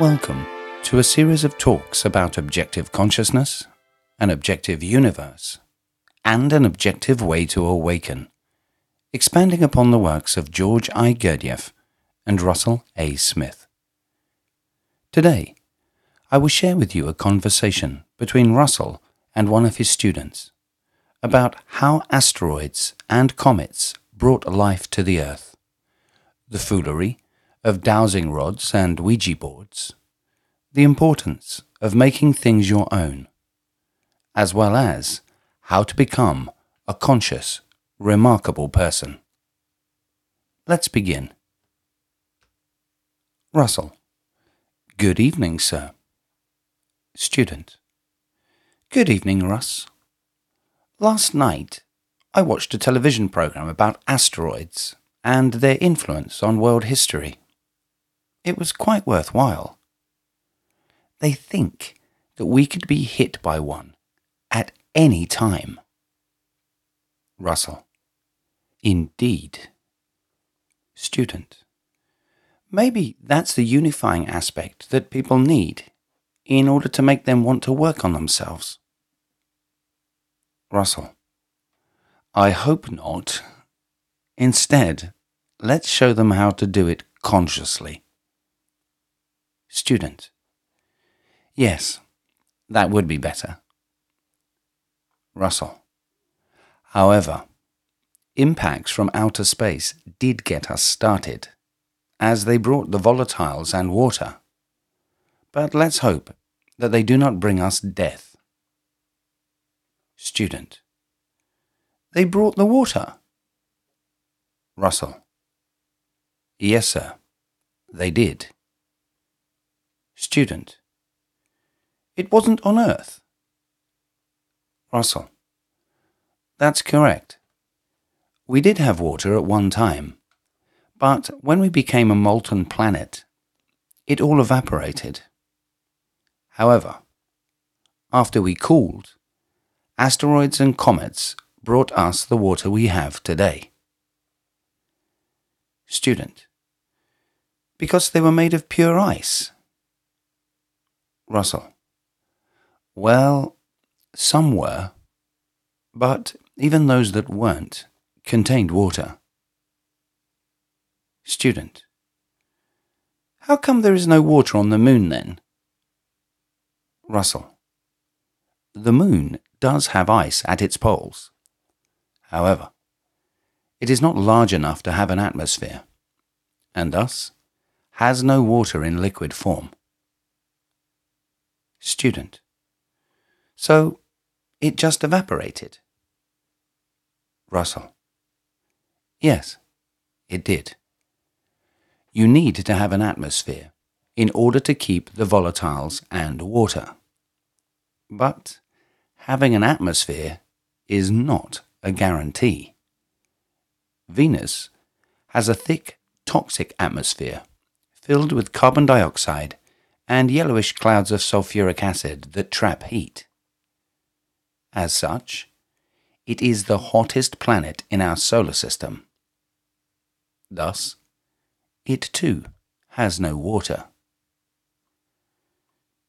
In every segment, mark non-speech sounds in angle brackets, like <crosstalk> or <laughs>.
Welcome to a series of talks about objective consciousness, an objective universe, and an objective way to awaken, expanding upon the works of George I. Gurdjieff and Russell A. Smith. Today, I will share with you a conversation between Russell and one of his students about how asteroids and comets brought life to the Earth, the foolery of dowsing rods and Ouija boards, the importance of making things your own, as well as how to become a conscious, remarkable person. Let's begin. Russell. Good evening, sir. Student. Good evening, Russ. Last night, I watched a television program about asteroids and their influence on world history. It was quite worthwhile. They think that we could be hit by one at any time. Russell. Indeed. Student. Maybe that's the unifying aspect that people need in order to make them want to work on themselves. Russell. I hope not. Instead, let's show them how to do it consciously. Student. Yes, that would be better. Russell. However, impacts from outer space did get us started, as they brought the volatiles and water. But let's hope that they do not bring us death. Student. They brought the water. Russell. Yes, sir, they did. Student. It wasn't on Earth. Russell. That's correct. We did have water at one time, but when we became a molten planet, it all evaporated. However, after we cooled, asteroids and comets brought us the water we have today. Student. Because they were made of pure ice. Russell. Well, some were, but even those that weren't contained water. Student. How come there is no water on the moon then? Russell. The moon does have ice at its poles. However, it is not large enough to have an atmosphere, and thus has no water in liquid form. Student. So it just evaporated? Russell. Yes, it did. You need to have an atmosphere in order to keep the volatiles and water. But having an atmosphere is not a guarantee. Venus has a thick, toxic atmosphere filled with carbon dioxide and yellowish clouds of sulfuric acid that trap heat. As such, it is the hottest planet in our solar system. Thus, it too has no water.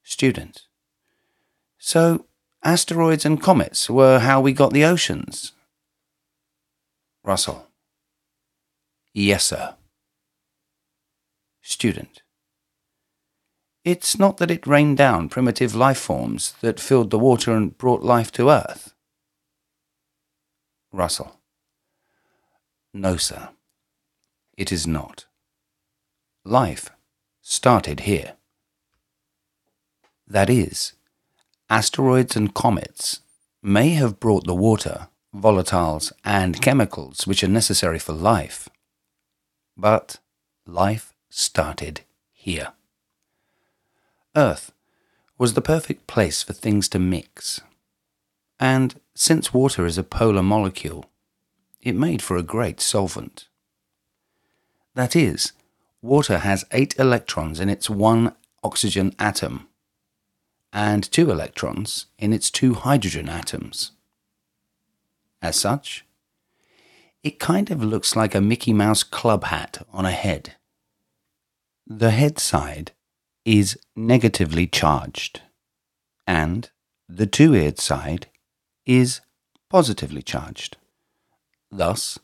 Student. So, asteroids and comets were how we got the oceans? Russell. Yes, sir. Student. It's not that it rained down primitive life forms that filled the water and brought life to Earth. Russell. No, sir. It is not. Life started here. That is, asteroids and comets may have brought the water, volatiles, and chemicals which are necessary for life, but life started here. Earth was the perfect place for things to mix. And since water is a polar molecule, it made for a great solvent. That is, water has eight electrons in its one oxygen atom and two electrons in its two hydrogen atoms. As such, it kind of looks like a Mickey Mouse club hat on a head. The head side is negatively charged, and the two eared side is positively charged. Thus,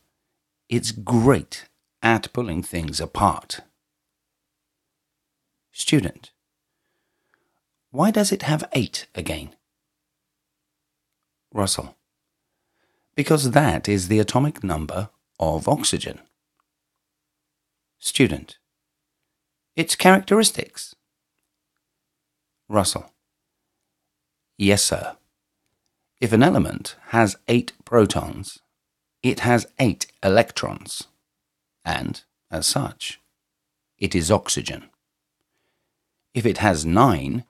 it's great at pulling things apart. Student. Why does it have eight again? Russell. Because that is the atomic number of oxygen. Student. Its characteristics. Russell. Yes, sir. If an element has eight protons, it has eight electrons, and, as such, it is oxygen. If it has nine,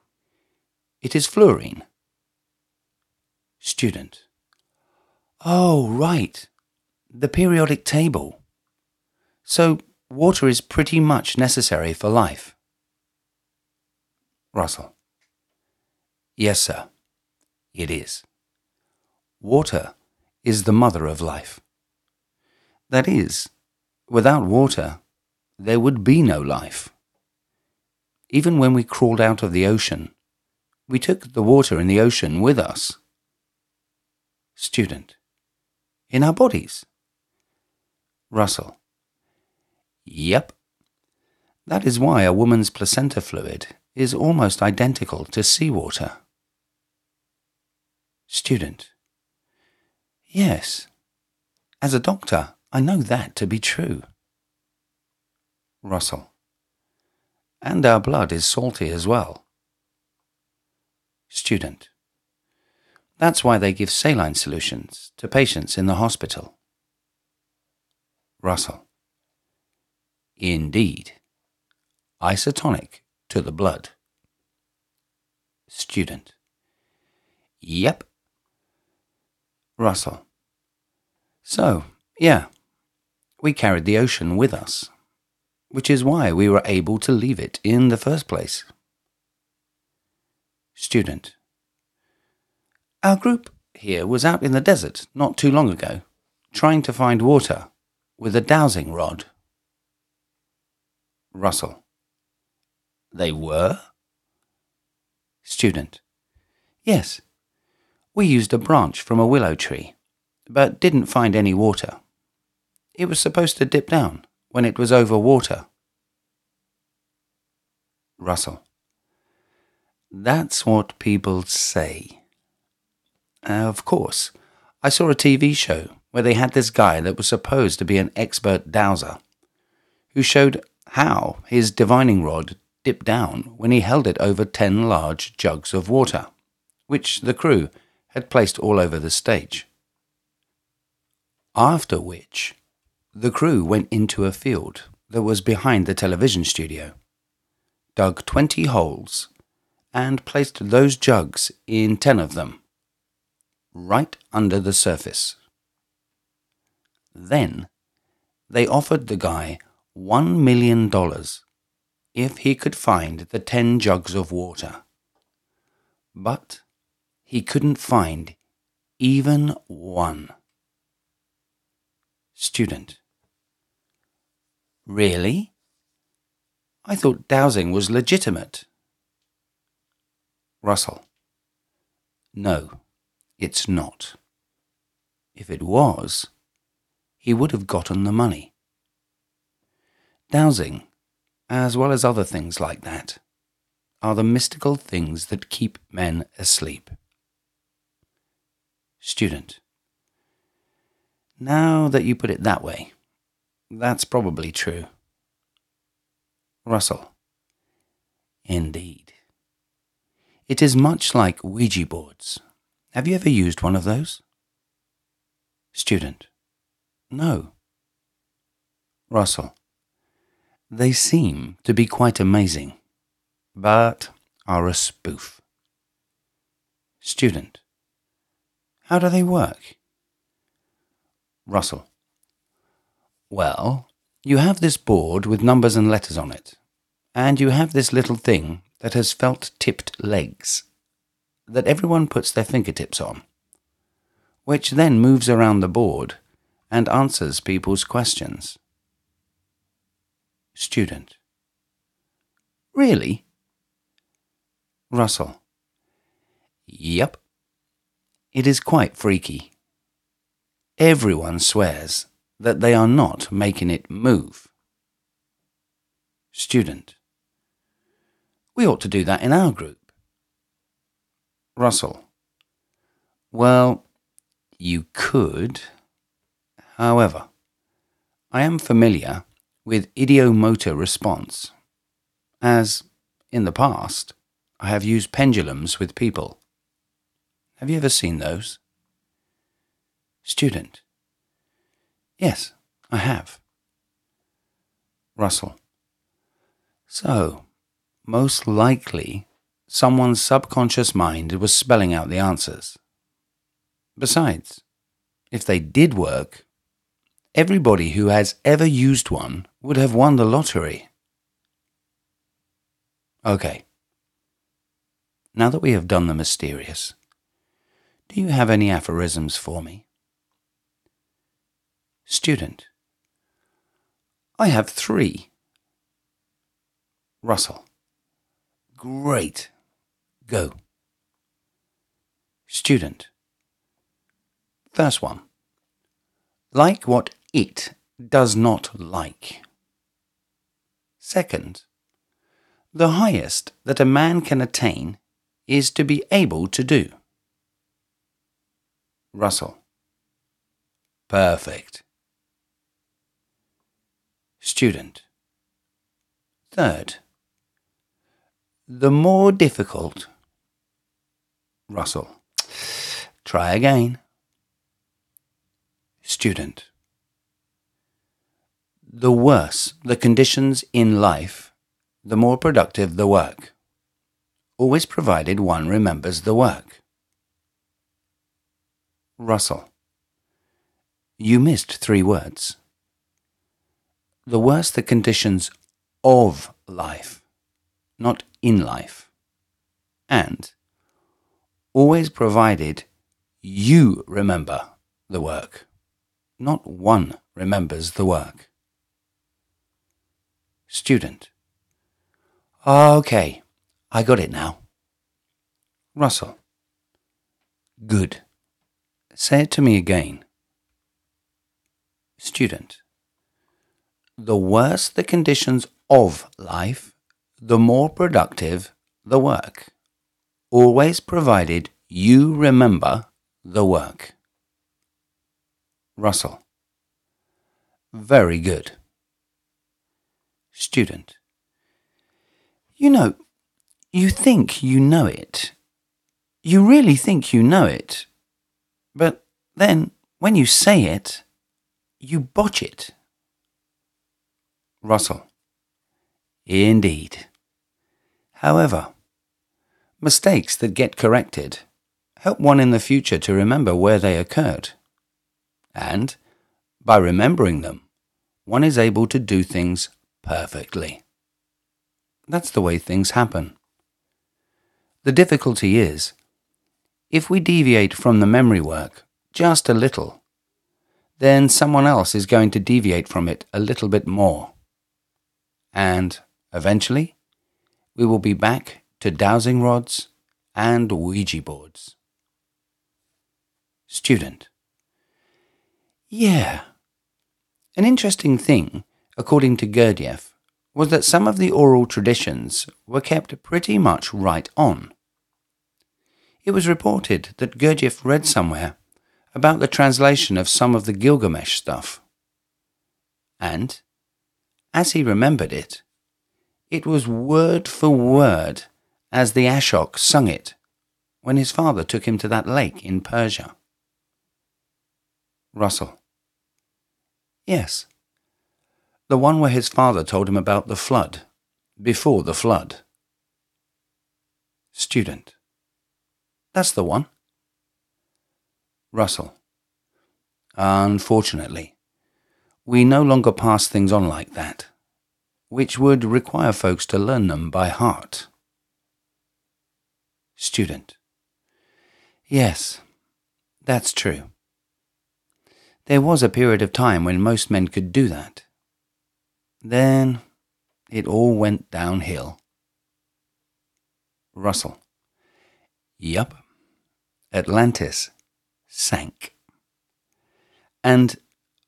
it is fluorine. Student. Oh, right. The periodic table. So, water is pretty much necessary for life. Russell. Yes, sir. It is. Water is the mother of life. That is, without water, there would be no life. Even when we crawled out of the ocean, we took the water in the ocean with us. Student. In our bodies? Russell. Yep. That is why a woman's placenta fluid is almost identical to seawater. Student. Yes. As a doctor, I know that to be true. Russell. And our blood is salty as well. Student. That's why they give saline solutions to patients in the hospital. Russell. Indeed. Isotonic to the blood. Student. Yep. Russell. So, yeah, we carried the ocean with us, which is why we were able to leave it in the first place. Student. Our group here was out in the desert not too long ago, trying to find water with a dowsing rod. Russell. They were? Student. Yes. We used a branch from a willow tree, but didn't find any water. It was supposed to dip down when it was over water. Russell. That's what people say. Uh, of course, I saw a TV show where they had this guy that was supposed to be an expert dowser, who showed how his divining rod dipped down when he held it over ten large jugs of water, which the crew had placed all over the stage. After which, the crew went into a field that was behind the television studio, dug 20 holes, and placed those jugs in 10 of them right under the surface. Then they offered the guy $1 million if he could find the 10 jugs of water. But he couldn't find even one. Student. Really? I thought dowsing was legitimate. Russell. No. It's not. If it was, he would have gotten the money. Dowsing, as well as other things like that, are the mystical things that keep men asleep. Student. Now that you put it that way, that's probably true. Russell. Indeed. It is much like Ouija boards have you ever used one of those? Student. No. Russell. They seem to be quite amazing, but are a spoof. Student. How do they work? Russell. Well, you have this board with numbers and letters on it, and you have this little thing that has felt tipped legs that everyone puts their fingertips on, which then moves around the board and answers people's questions. Student. Really? Russell. Yep. It is quite freaky. Everyone swears that they are not making it move. Student. We ought to do that in our group. Russell. Well, you could. However, I am familiar with ideomotor response, as, in the past, I have used pendulums with people. Have you ever seen those? Student. Yes, I have. Russell. So, most likely, someone's subconscious mind was spelling out the answers. Besides, if they did work, everybody who has ever used one would have won the lottery. Okay. Now that we have done the mysterious, do you have any aphorisms for me? Student. I have three. Russell. Great. Go. Student. First one. Like what it does not like. Second. The highest that a man can attain is to be able to do. Russell. Perfect. Student. Third. The more difficult. Russell. Try again. Student. The worse the conditions in life, the more productive the work. Always provided one remembers the work. Russell. You missed three words. The worse the conditions of life, not in life. And always provided you remember the work, not one remembers the work. Student. Okay, I got it now. Russell. Good. Say it to me again. Student. The worse the conditions of life, the more productive the work. Always provided you remember the work. Russell. Very good. Student. You know, you think you know it. You really think you know it. But then, when you say it, you botch it. Russell. Indeed. However, mistakes that get corrected help one in the future to remember where they occurred. And, by remembering them, one is able to do things perfectly. That's the way things happen. The difficulty is if we deviate from the memory work just a little, then someone else is going to deviate from it a little bit more. And eventually, we will be back to dowsing rods and Ouija boards. Student. Yeah. An interesting thing, according to Gurdjieff, was that some of the oral traditions were kept pretty much right on. It was reported that Gurdjieff read somewhere about the translation of some of the Gilgamesh stuff. And, as he remembered it, it was word for word as the ashokh sung it when his father took him to that lake in Persia. Russell. Yes. The one where his father told him about the flood, before the flood. Student. That's the one. Russell. Unfortunately, we no longer pass things on like that, which would require folks to learn them by heart. Student. Yes, that's true. There was a period of time when most men could do that. Then it all went downhill. Russell. Yup, Atlantis sank. And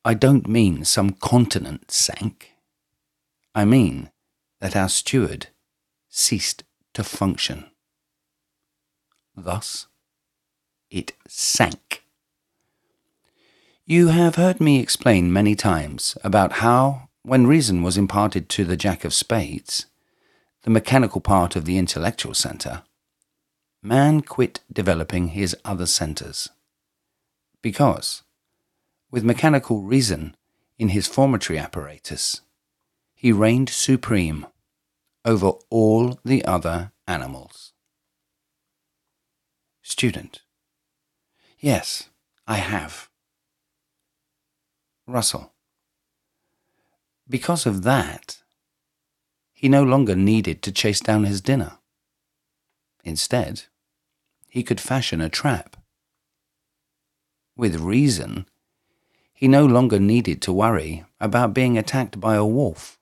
I don't mean some continent sank. I mean that our steward ceased to function. Thus, it sank. You have heard me explain many times about how, when reason was imparted to the Jack of Spades, the mechanical part of the intellectual centre, man quit developing his other centres. Because, with mechanical reason in his formatory apparatus, he reigned supreme over all the other animals. Student. Yes, I have. Russell. Because of that, he no longer needed to chase down his dinner. Instead, he could fashion a trap. With reason, he no longer needed to worry about being attacked by a wolf,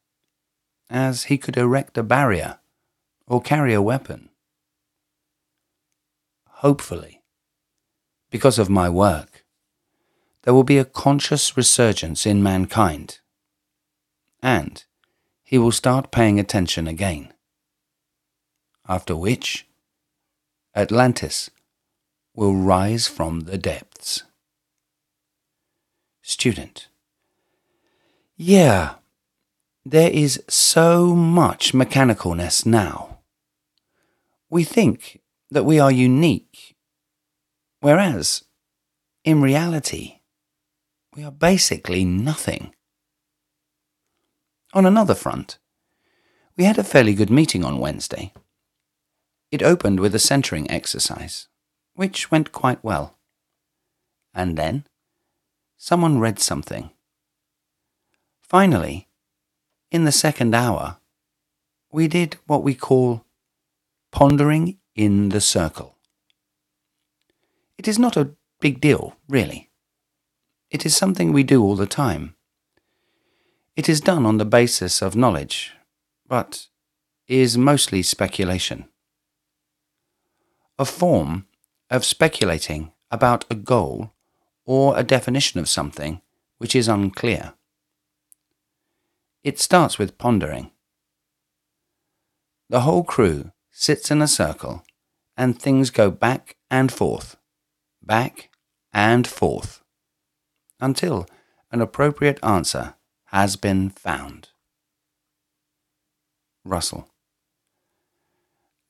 as he could erect a barrier or carry a weapon. Hopefully, because of my work, there will be a conscious resurgence in mankind, and he will start paying attention again. After which, Atlantis will rise from the depths. Student. Yeah, there is so much mechanicalness now. We think that we are unique, whereas, in reality, we are basically nothing. On another front, we had a fairly good meeting on Wednesday. It opened with a centering exercise, which went quite well. And then, someone read something. Finally, in the second hour, we did what we call pondering in the circle. It is not a big deal, really. It is something we do all the time. It is done on the basis of knowledge, but is mostly speculation. A form of speculating about a goal or a definition of something which is unclear. It starts with pondering. The whole crew sits in a circle and things go back and forth, back and forth until an appropriate answer has been found. Russell.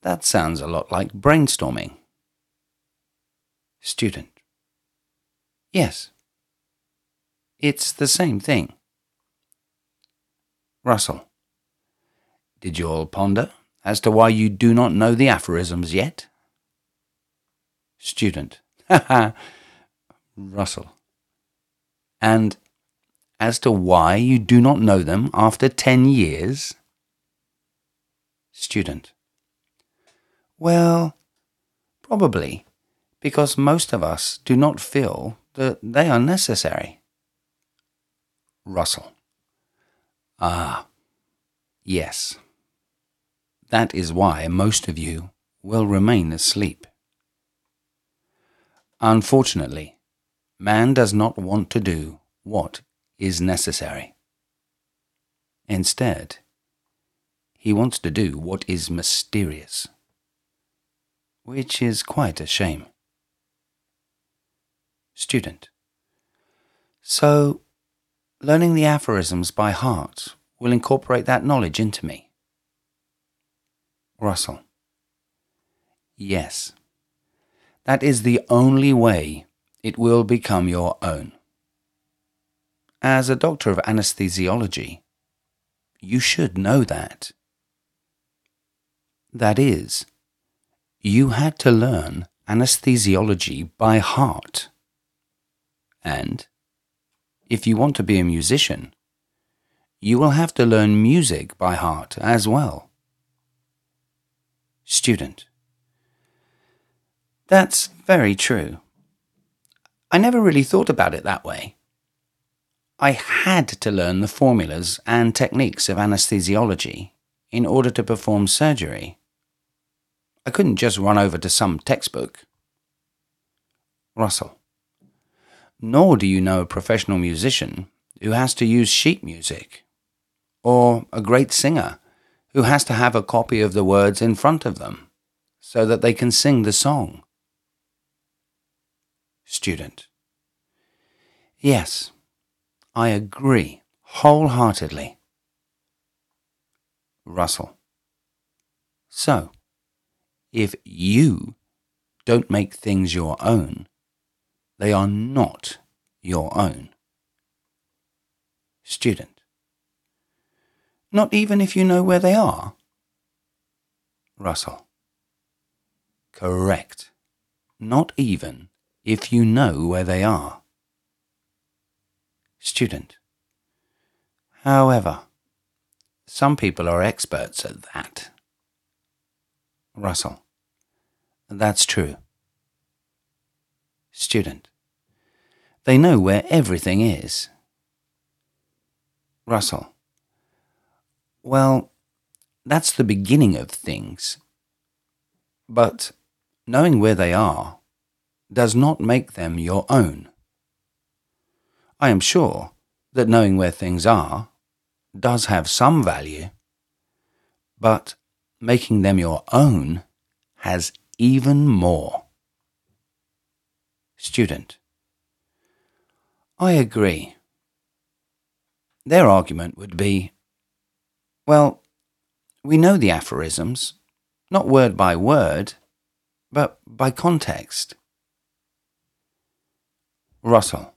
That sounds a lot like brainstorming. Student. Yes. It's the same thing. Russell. Did you all ponder as to why you do not know the aphorisms yet? Student. Ha <laughs> ha. Russell and as to why you do not know them after ten years? Student. Well, probably because most of us do not feel that they are necessary. Russell. Ah, yes. That is why most of you will remain asleep. Unfortunately, Man does not want to do what is necessary. Instead, he wants to do what is mysterious, which is quite a shame. Student. So, learning the aphorisms by heart will incorporate that knowledge into me. Russell. Yes. That is the only way it will become your own. As a doctor of anesthesiology, you should know that. That is, you had to learn anesthesiology by heart. And, if you want to be a musician, you will have to learn music by heart as well. Student. That's very true. I never really thought about it that way. I had to learn the formulas and techniques of anesthesiology in order to perform surgery. I couldn't just run over to some textbook. Russell. Nor do you know a professional musician who has to use sheet music, or a great singer who has to have a copy of the words in front of them so that they can sing the song. Student. Yes, I agree wholeheartedly. Russell. So, if you don't make things your own, they are not your own. Student. Not even if you know where they are? Russell. Correct. Not even if you know where they are. Student. However, some people are experts at that. Russell. That's true. Student. They know where everything is. Russell. Well, that's the beginning of things. But knowing where they are does not make them your own. I am sure that knowing where things are does have some value, but making them your own has even more. Student. I agree. Their argument would be well, we know the aphorisms, not word by word, but by context. Russell.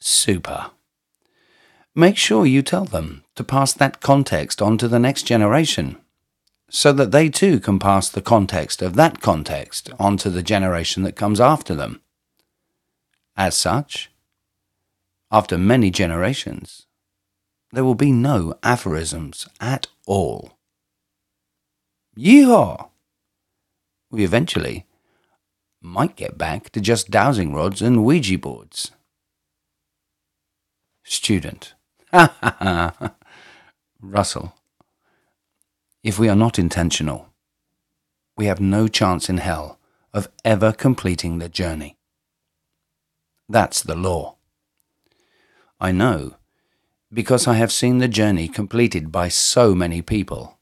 Super. Make sure you tell them to pass that context on to the next generation, so that they too can pass the context of that context on to the generation that comes after them. As such, after many generations, there will be no aphorisms at all. Yeehaw! We eventually might get back to just dowsing rods and Ouija boards. Student. Ha <laughs> Russell. If we are not intentional, we have no chance in hell of ever completing the journey. That's the law. I know because I have seen the journey completed by so many people,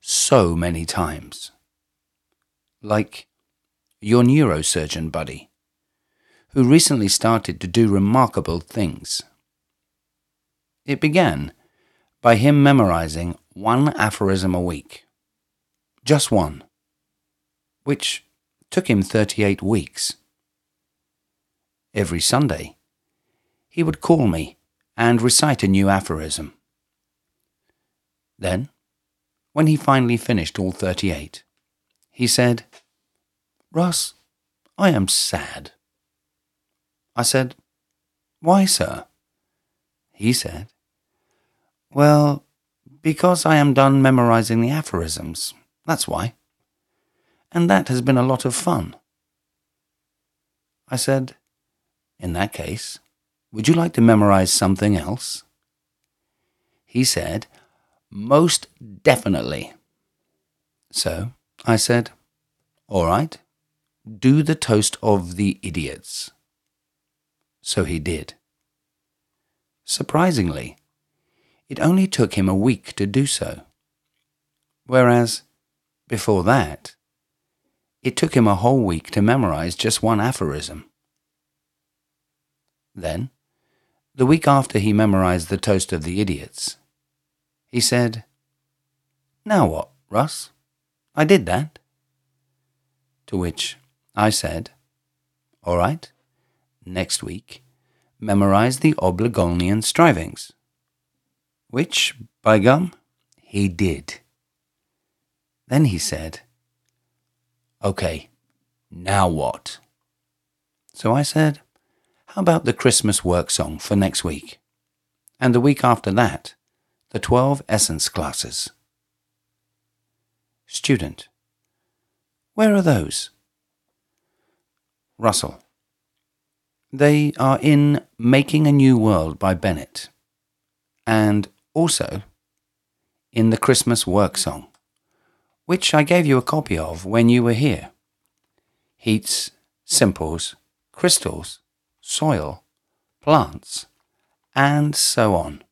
so many times. Like your neurosurgeon buddy, who recently started to do remarkable things. It began by him memorizing one aphorism a week. Just one. Which took him 38 weeks. Every Sunday, he would call me and recite a new aphorism. Then, when he finally finished all 38, he said, Russ, I am sad. I said, Why, sir? He said, well, because I am done memorizing the aphorisms. That's why. And that has been a lot of fun. I said, In that case, would you like to memorize something else? He said, Most definitely. So I said, All right, do the toast of the idiots. So he did. Surprisingly, it only took him a week to do so. Whereas, before that, it took him a whole week to memorize just one aphorism. Then, the week after he memorized the Toast of the Idiots, he said, Now what, Russ? I did that. To which I said, All right, next week, memorize the Obligolnian strivings which, by gum, he did. Then he said, Okay, now what? So I said, How about the Christmas work song for next week? And the week after that, the 12 essence classes. Student, where are those? Russell, they are in Making a New World by Bennett and also in the Christmas work song, which I gave you a copy of when you were here. Heats, simples, crystals, soil, plants, and so on.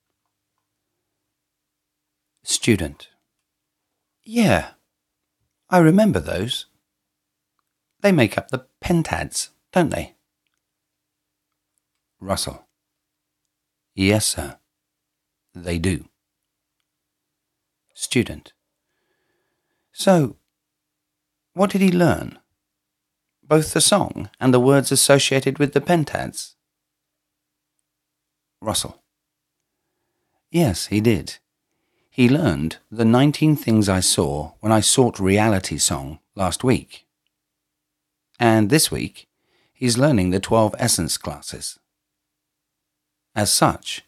Student. Yeah, I remember those. They make up the pentads, don't they? Russell. Yes, sir. They do. Student. So, what did he learn? Both the song and the words associated with the pentads? Russell. Yes, he did. He learned the 19 things I saw when I sought reality song last week. And this week, he's learning the 12 essence classes. As such,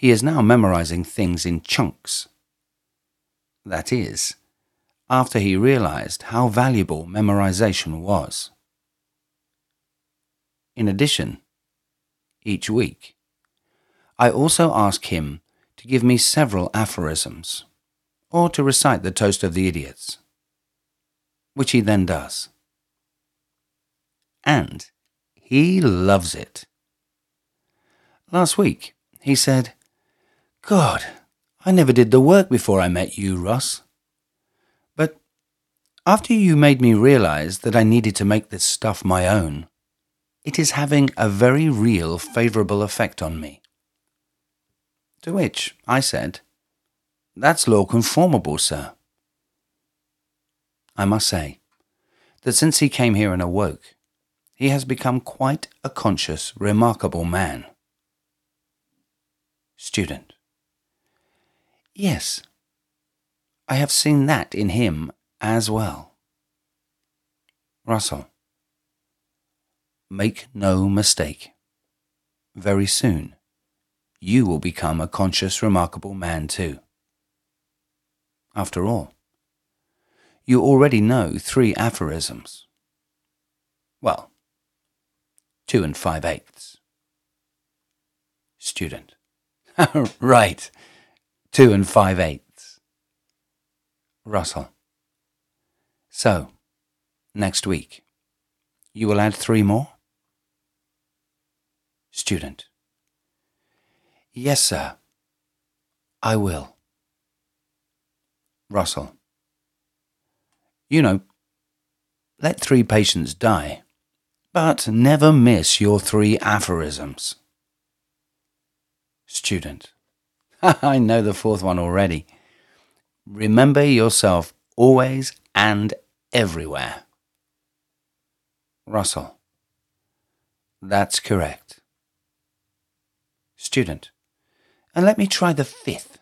he is now memorizing things in chunks. That is, after he realized how valuable memorization was. In addition, each week, I also ask him to give me several aphorisms, or to recite the Toast of the Idiots, which he then does. And he loves it. Last week, he said, God, I never did the work before I met you, Ross. But after you made me realize that I needed to make this stuff my own, it is having a very real favorable effect on me. To which I said, That's law conformable, sir. I must say that since he came here and awoke, he has become quite a conscious, remarkable man. Student. Yes, I have seen that in him as well. Russell. Make no mistake. Very soon, you will become a conscious, remarkable man too. After all, you already know three aphorisms. Well, two and five eighths. Student. <laughs> right, two and five eighths. Russell. So, next week, you will add three more? Student. Yes, sir. I will. Russell. You know, let three patients die, but never miss your three aphorisms. Student. <laughs> I know the fourth one already. Remember yourself always and everywhere. Russell. That's correct. Student. And let me try the fifth.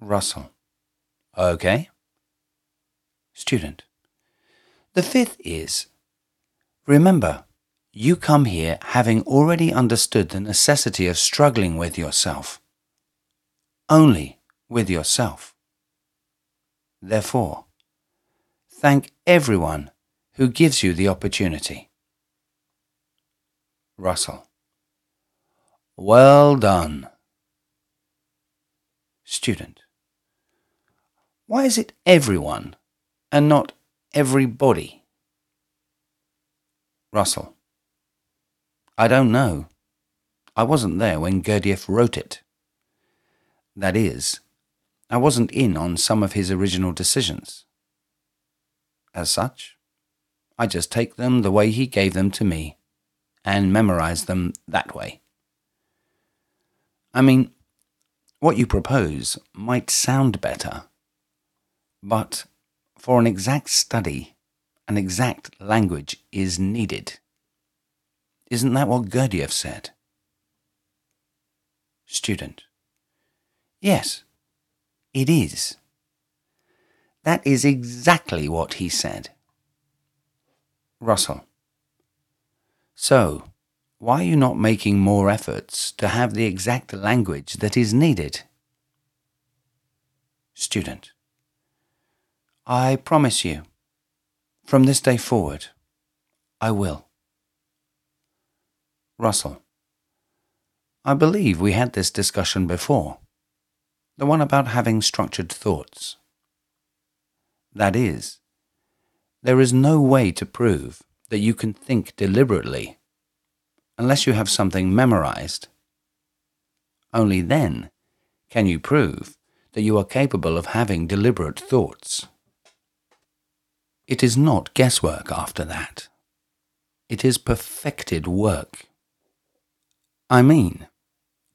Russell. Okay. Student. The fifth is Remember, you come here having already understood the necessity of struggling with yourself. Only with yourself. Therefore, thank everyone who gives you the opportunity. Russell. Well done. Student. Why is it everyone and not everybody? Russell. I don't know. I wasn't there when Gurdjieff wrote it. That is, I wasn't in on some of his original decisions. As such, I just take them the way he gave them to me and memorize them that way. I mean, what you propose might sound better, but for an exact study, an exact language is needed. Isn't that what Gurdjieff said? Student. Yes, it is. That is exactly what he said. Russell. So, why are you not making more efforts to have the exact language that is needed? Student. I promise you, from this day forward, I will. Russell. I believe we had this discussion before. The one about having structured thoughts. That is, there is no way to prove that you can think deliberately unless you have something memorized. Only then can you prove that you are capable of having deliberate thoughts. It is not guesswork after that. It is perfected work. I mean,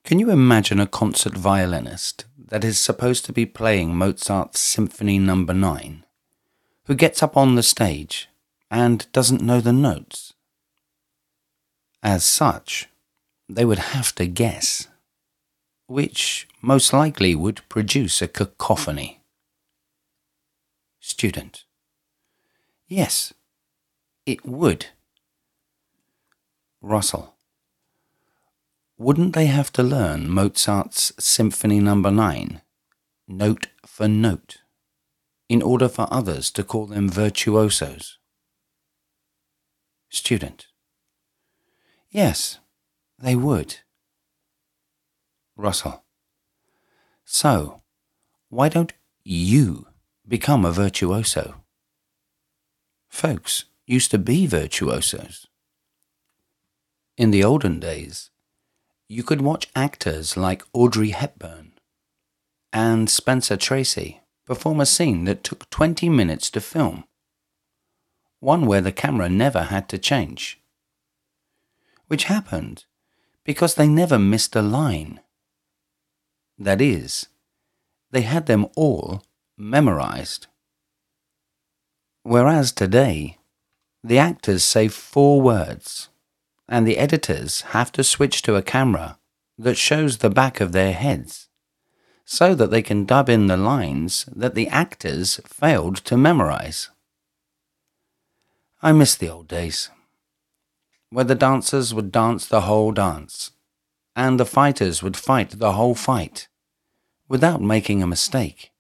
can you imagine a concert violinist that is supposed to be playing Mozart's Symphony No. 9 who gets up on the stage and doesn't know the notes? As such, they would have to guess, which most likely would produce a cacophony. Student. Yes, it would. Russell. Wouldn't they have to learn Mozart's Symphony No. 9, note for note, in order for others to call them virtuosos? Student. Yes, they would. Russell. So, why don't you become a virtuoso? Folks used to be virtuosos. In the olden days, you could watch actors like Audrey Hepburn and Spencer Tracy perform a scene that took 20 minutes to film, one where the camera never had to change. Which happened because they never missed a line. That is, they had them all memorized. Whereas today, the actors say four words and the editors have to switch to a camera that shows the back of their heads so that they can dub in the lines that the actors failed to memorize. I miss the old days, where the dancers would dance the whole dance, and the fighters would fight the whole fight, without making a mistake,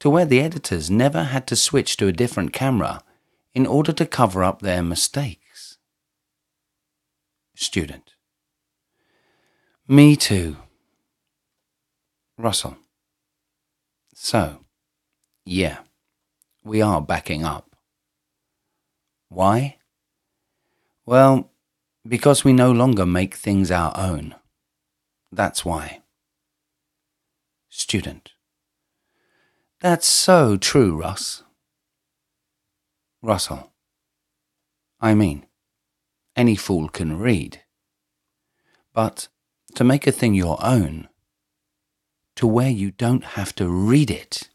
to where the editors never had to switch to a different camera in order to cover up their mistake student. Me too. Russell. So, yeah, we are backing up. Why? Well, because we no longer make things our own. That's why. Student. That's so true, Russ. Russell. I mean, any fool can read. But to make a thing your own, to where you don't have to read it,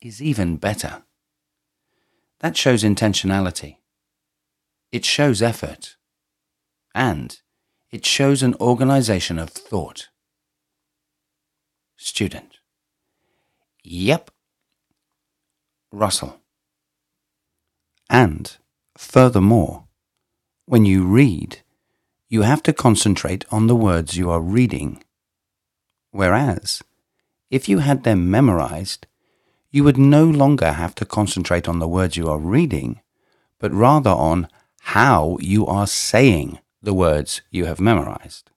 is even better. That shows intentionality. It shows effort. And it shows an organization of thought. Student. Yep. Russell. And, furthermore, when you read, you have to concentrate on the words you are reading. Whereas, if you had them memorized, you would no longer have to concentrate on the words you are reading, but rather on how you are saying the words you have memorized.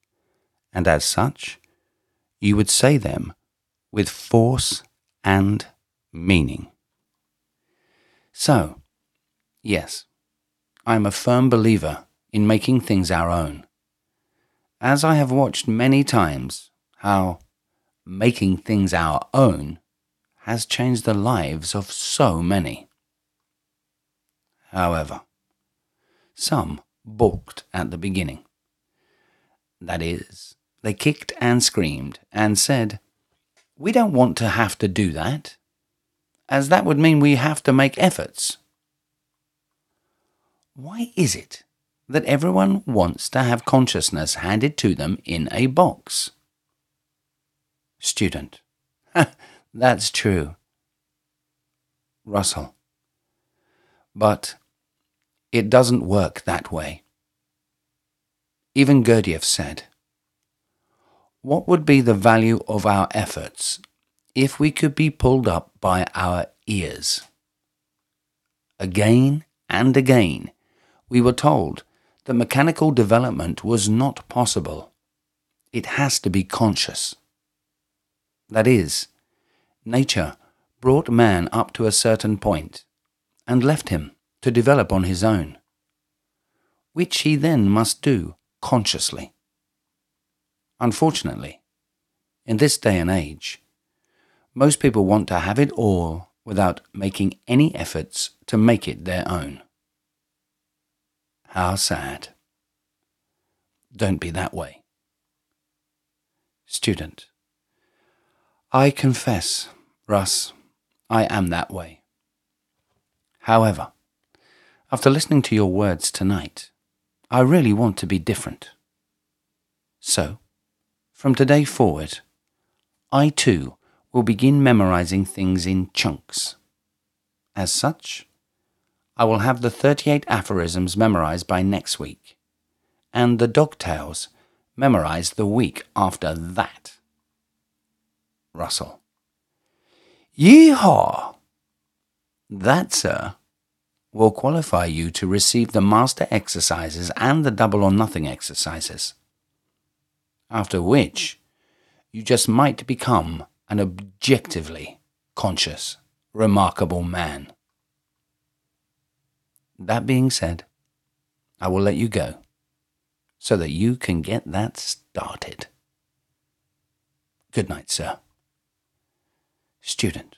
And as such, you would say them with force and meaning. So, yes, I am a firm believer in making things our own. As I have watched many times how making things our own has changed the lives of so many. However, some balked at the beginning. That is, they kicked and screamed and said, We don't want to have to do that, as that would mean we have to make efforts why is it that everyone wants to have consciousness handed to them in a box? Student. <laughs> That's true. Russell. But it doesn't work that way. Even Gurdjieff said, What would be the value of our efforts if we could be pulled up by our ears? Again and again, we were told that mechanical development was not possible. It has to be conscious. That is, nature brought man up to a certain point and left him to develop on his own, which he then must do consciously. Unfortunately, in this day and age, most people want to have it all without making any efforts to make it their own. How sad. Don't be that way. Student. I confess, Russ, I am that way. However, after listening to your words tonight, I really want to be different. So, from today forward, I too will begin memorizing things in chunks. As such, I will have the 38 aphorisms memorized by next week, and the dog tales memorized the week after that. Russell. Yeehaw! That, sir, will qualify you to receive the master exercises and the double or nothing exercises. After which, you just might become an objectively conscious, remarkable man. That being said, I will let you go so that you can get that started. Good night, sir. Student.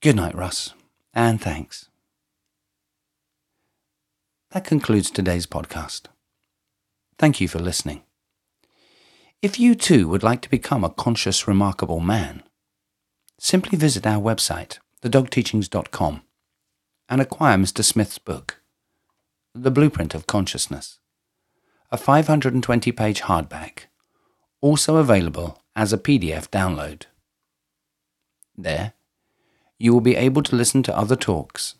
Good night, Russ, and thanks. That concludes today's podcast. Thank you for listening. If you too would like to become a conscious, remarkable man, simply visit our website, thedogteachings.com, and acquire Mr. Smith's book, The Blueprint of Consciousness, a 520 page hardback, also available as a PDF download. There, you will be able to listen to other talks,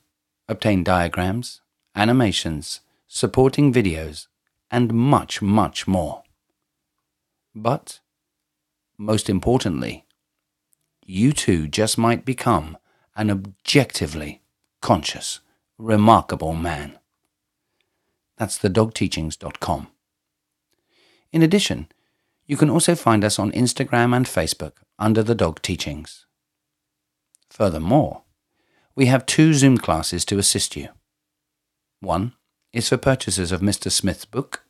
obtain diagrams, animations, supporting videos, and much, much more. But, most importantly, you too just might become an objectively conscious, remarkable man. That's thedogteachings.com. In addition, you can also find us on Instagram and Facebook under The Dog Teachings. Furthermore, we have two Zoom classes to assist you. One is for purchasers of Mr. Smith's book,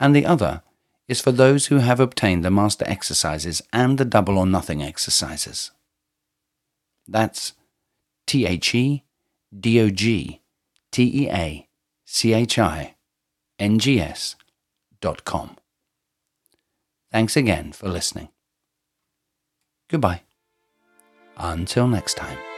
and the other is for those who have obtained the master exercises and the double or nothing exercises. That's T H E D O G T E A C H I N G S dot com. Thanks again for listening. Goodbye. Until next time.